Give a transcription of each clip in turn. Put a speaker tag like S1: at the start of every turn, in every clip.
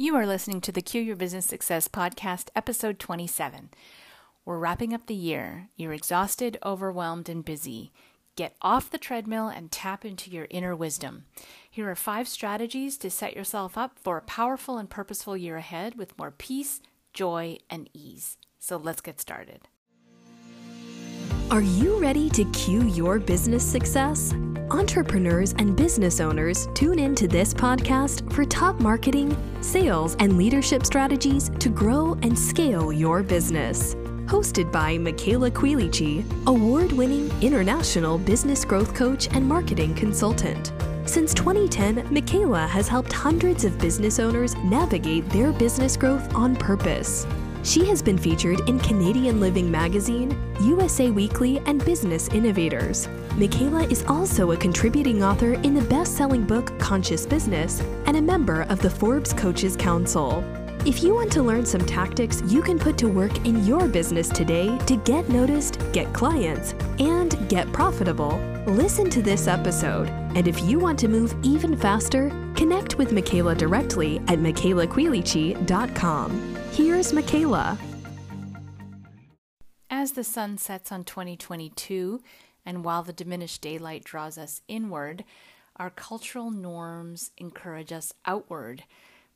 S1: You are listening to the Cue Your Business Success podcast, episode 27. We're wrapping up the year. You're exhausted, overwhelmed, and busy. Get off the treadmill and tap into your inner wisdom. Here are five strategies to set yourself up for a powerful and purposeful year ahead with more peace, joy, and ease. So let's get started.
S2: Are you ready to cue your business success? Entrepreneurs and business owners tune in to this podcast for top marketing, sales, and leadership strategies to grow and scale your business. Hosted by Michaela Quilici, award winning international business growth coach and marketing consultant. Since 2010, Michaela has helped hundreds of business owners navigate their business growth on purpose. She has been featured in Canadian Living Magazine, USA Weekly, and Business Innovators. Michaela is also a contributing author in the best selling book Conscious Business and a member of the Forbes Coaches Council. If you want to learn some tactics you can put to work in your business today to get noticed, get clients, and get profitable, listen to this episode. And if you want to move even faster, connect with Michaela directly at michaelaquilici.com. Here's Michaela.
S1: As the sun sets on 2022, and while the diminished daylight draws us inward, our cultural norms encourage us outward.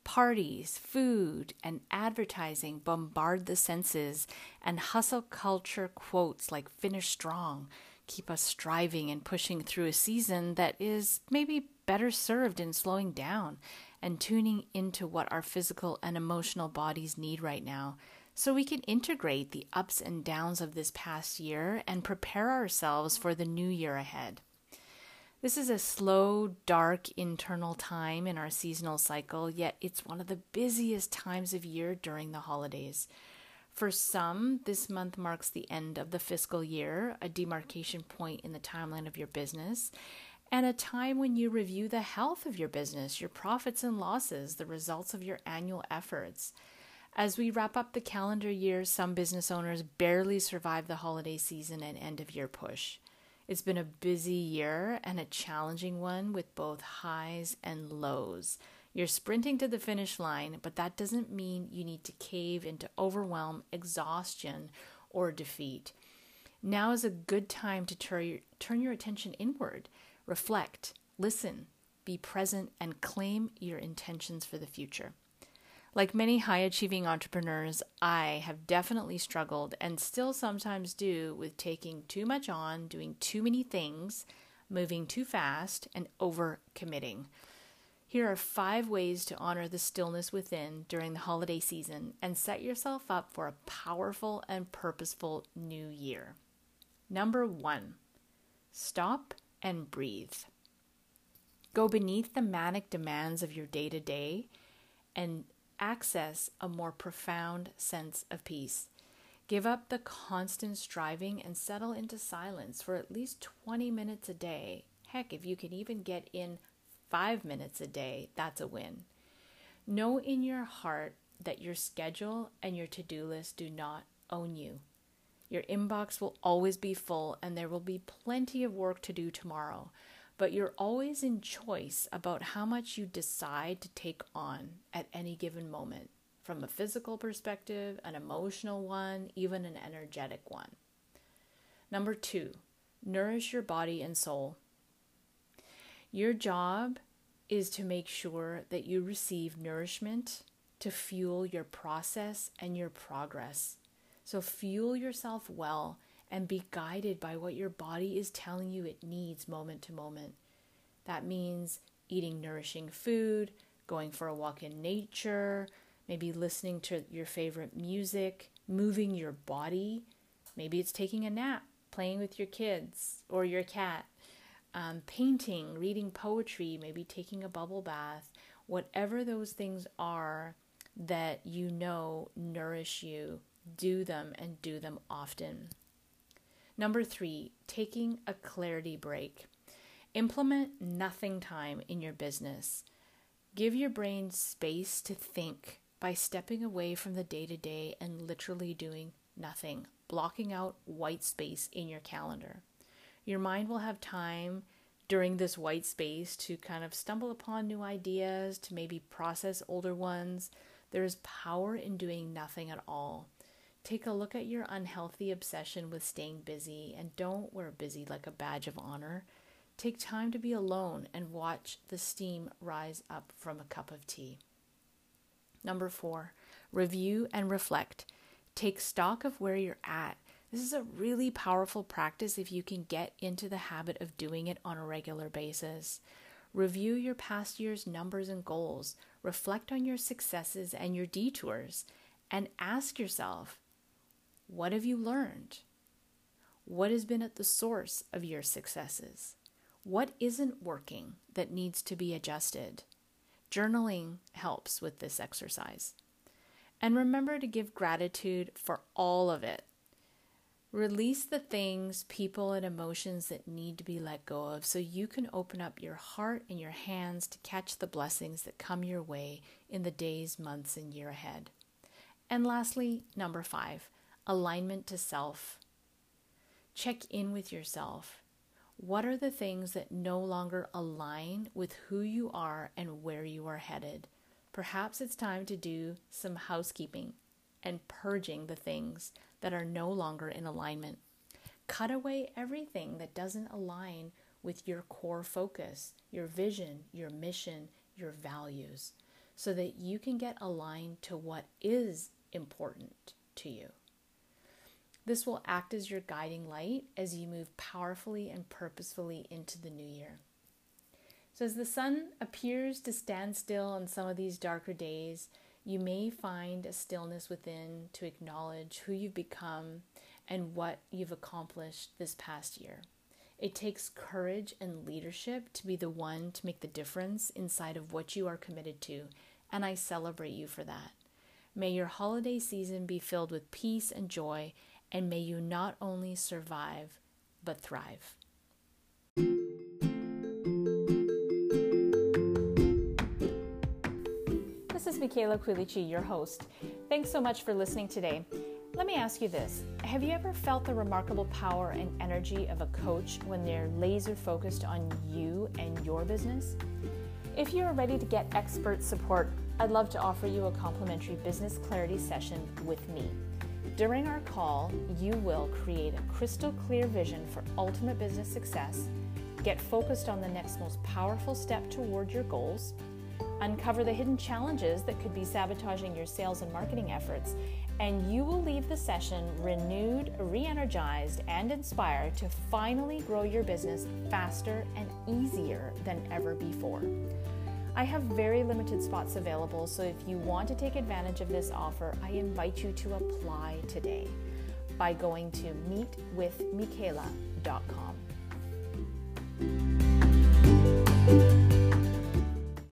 S1: Parties, food, and advertising bombard the senses, and hustle culture quotes like finish strong keep us striving and pushing through a season that is maybe better served in slowing down and tuning into what our physical and emotional bodies need right now so we can integrate the ups and downs of this past year and prepare ourselves for the new year ahead. This is a slow, dark internal time in our seasonal cycle, yet it's one of the busiest times of year during the holidays. For some, this month marks the end of the fiscal year, a demarcation point in the timeline of your business, and a time when you review the health of your business, your profits and losses, the results of your annual efforts. As we wrap up the calendar year, some business owners barely survive the holiday season and end of year push. It's been a busy year and a challenging one with both highs and lows. You're sprinting to the finish line, but that doesn't mean you need to cave into overwhelm, exhaustion, or defeat. Now is a good time to turn your attention inward reflect, listen, be present, and claim your intentions for the future. Like many high achieving entrepreneurs, I have definitely struggled and still sometimes do with taking too much on, doing too many things, moving too fast, and over committing. Here are five ways to honor the stillness within during the holiday season and set yourself up for a powerful and purposeful new year. Number one, stop and breathe. Go beneath the manic demands of your day to day and access a more profound sense of peace. Give up the constant striving and settle into silence for at least 20 minutes a day. Heck, if you can even get in five minutes a day, that's a win. Know in your heart that your schedule and your to do list do not own you. Your inbox will always be full and there will be plenty of work to do tomorrow, but you're always in choice about how much you decide to take on at any given moment, from a physical perspective, an emotional one, even an energetic one. Number two, nourish your body and soul. Your job is to make sure that you receive nourishment to fuel your process and your progress. So fuel yourself well and be guided by what your body is telling you it needs moment to moment. That means eating nourishing food, going for a walk in nature, maybe listening to your favorite music, moving your body. Maybe it's taking a nap, playing with your kids or your cat, um, painting, reading poetry, maybe taking a bubble bath. Whatever those things are that you know nourish you do them and do them often. Number three, taking a clarity break. Implement nothing time in your business. Give your brain space to think by stepping away from the day to day and literally doing nothing, blocking out white space in your calendar. Your mind will have time during this white space to kind of stumble upon new ideas, to maybe process older ones. There is power in doing nothing at all. Take a look at your unhealthy obsession with staying busy and don't wear busy like a badge of honor. Take time to be alone and watch the steam rise up from a cup of tea. Number four, review and reflect. Take stock of where you're at. This is a really powerful practice if you can get into the habit of doing it on a regular basis. Review your past year's numbers and goals, reflect on your successes and your detours, and ask yourself what have you learned? What has been at the source of your successes? What isn't working that needs to be adjusted? Journaling helps with this exercise. And remember to give gratitude for all of it. Release the things, people, and emotions that need to be let go of so you can open up your heart and your hands to catch the blessings that come your way in the days, months, and year ahead. And lastly, number five, alignment to self. Check in with yourself. What are the things that no longer align with who you are and where you are headed? Perhaps it's time to do some housekeeping and purging the things that are no longer in alignment. Cut away everything that doesn't align with your core focus, your vision, your mission, your values, so that you can get aligned to what is important to you. This will act as your guiding light as you move powerfully and purposefully into the new year. So, as the sun appears to stand still on some of these darker days, you may find a stillness within to acknowledge who you've become and what you've accomplished this past year. It takes courage and leadership to be the one to make the difference inside of what you are committed to, and I celebrate you for that. May your holiday season be filled with peace and joy and may you not only survive, but thrive. This is Michaela Quilici, your host. Thanks so much for listening today. Let me ask you this Have you ever felt the remarkable power and energy of a coach when they're laser focused on you and your business? If you are ready to get expert support, I'd love to offer you a complimentary business clarity session with me. During our call, you will create a crystal clear vision for ultimate business success, get focused on the next most powerful step toward your goals, uncover the hidden challenges that could be sabotaging your sales and marketing efforts, and you will leave the session renewed, re energized, and inspired to finally grow your business faster and easier than ever before. I have very limited spots available, so if you want to take advantage of this offer, I invite you to apply today by going to meetwithmichaela.com.